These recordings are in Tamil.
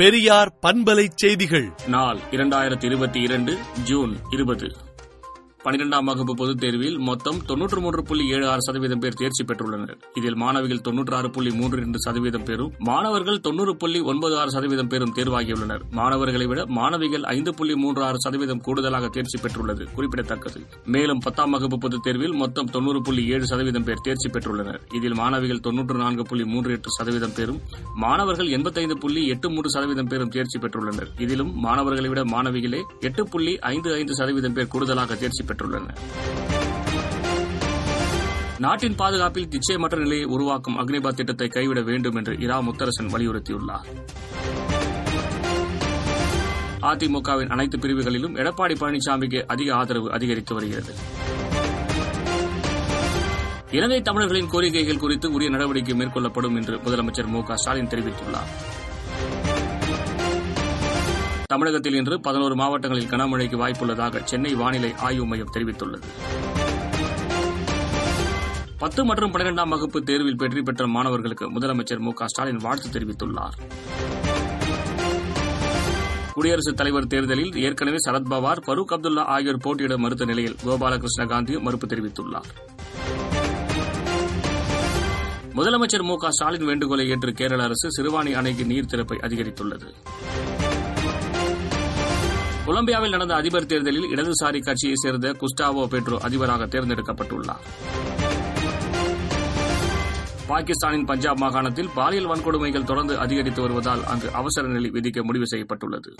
பெரியார் பண்பலை செய்திகள். நாள் இரண்டாயிரத்தி இருபத்தி இரண்டு ஜூன் இருபது. பனிரெண்டாம் வகுப்பு பொதுத் தேர்வில் மொத்தம் தொன்னூற்று மூன்று புள்ளி ஏழு ஆறு சதவீதம் பேர் தேர்ச்சி பெற்றுள்ளனர். இதில் மாணவிகள் தொன்னூற்று ஆறு புள்ளி மூன்று இரண்டு சதவீதம் பேரும் மாணவர்கள் தொன்னூறு புள்ளி ஒன்பது ஆறு சதவீதம் பேரும் தேர்வாகியுள்ளனர். மாணவர்களை விட மாணவிகள் ஐந்து புள்ளி மூன்று ஆறு சதவீதம் கூடுதலாக தேர்ச்சி பெற்றுள்ளது. குறிப்பிடத்தக்கது. மேலும் பத்தாம் வகுப்பு பொதுத் தேர்வில் மொத்தம் தொன்னூறு புள்ளி ஏழு சதவீதம் பேர் தேர்ச்சி பெற்றுள்ளனர். இதில் மாணவிகள் தொன்னூற்று நான்கு புள்ளி மூன்று எட்டு சதவீதம் பேரும் மாணவர்கள் எண்பத்தைந்து புள்ளி எட்டு மூன்று சதவீதம் பேரும் தேர்ச்சி பெற்றுள்ளனர். இதிலும் மாணவர்களை விட மாணவிகளே எட்டு புள்ளி ஐந்து ஐந்து சதவீதம் பேர் கூடுதலாக தேர்ச்சி பெற்றுள்ளன. நாட்டின் பாதுகாப்பில் நிச்சயமற்ற நிலையை உருவாக்கும் அக்னிபாத் திட்டத்தை கைவிட வேண்டும் என்று இரா முத்தரசன் வலியுறுத்தியுள்ளார். அதிமுகவின் அனைத்து பிரிவுகளிலும் எடப்பாடி பழனிசாமிக்கு அதிக ஆதரவு அதிகரித்து வருகிறது. இலங்கை தமிழர்களின் கோரிக்கைகள் குறித்து உரிய நடவடிக்கை மேற்கொள்ளப்படும் என்று முதலமைச்சர் மு க ஸ்டாலின் தெரிவித்துள்ளார். தமிழகத்தில் இன்று பதினோரு மாவட்டங்களில் கனமழைக்கு வாய்ப்புள்ளதாக சென்னை வானிலை ஆய்வு மையம் தெரிவித்துள்ளது. பத்து மற்றும் பனிரெண்டாம் வகுப்பு தேர்வில் வெற்றி பெற்ற மாணவர்களுக்கு முதலமைச்சர் மு ஸ்டாலின் வாழ்த்து தெரிவித்துள்ளார். குடியரசுத் தலைவர் தேர்தலில் ஏற்கனவே சரத்பவார் பரூக் அப்துல்லா ஆகியோர் போட்டியிட மறுத்த நிலையில் கோபாலகிருஷ்ண காந்தி மறுப்பு தெரிவித்துள்ளார். முதலமைச்சர் மு க ஸ்டாலின் வேண்டுகோளை ஏற்று கேரள அரசு சிறுவாணி அணைக்கு நீர் திறப்பை அதிகரித்துள்ளது. கொலம்பியாவில் நடந்த அதிபர் தேர்தலில் இடதுசாரி கட்சியைச் சேர்ந்த குஸ்டாவோ பெட்ரோ அதிபராக தேர்ந்தெடுக்கப்பட்டுள்ளார். பாகிஸ்தானின் பஞ்சாப் மாகாணத்தில் பாலியல் வன்கொடுமைகள் தொடர்ந்து அதிகரித்து வருவதால் அங்கு அவசர நிலை விதிக்க முடிவு செய்யப்பட்டுள்ளது.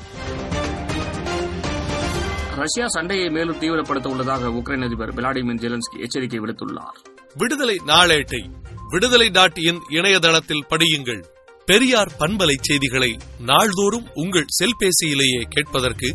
ரஷ்யா சண்டையை மேலும் தீவிரப்படுத்த உள்ளதாக உக்ரைன் அதிபர் விளாடிமிர் ஜெலன்ஸ்கி எச்சரிக்கை விடுத்துள்ளார். விடுதலை நாளேட்டை விடுதலை டாட் இன் இணையதளத்தில் படியுங்கள். பெரியார் பண்பலை செய்திகளை நாள்தோறும் உங்கள் செல்பேசியிலேயே கேட்பதற்கு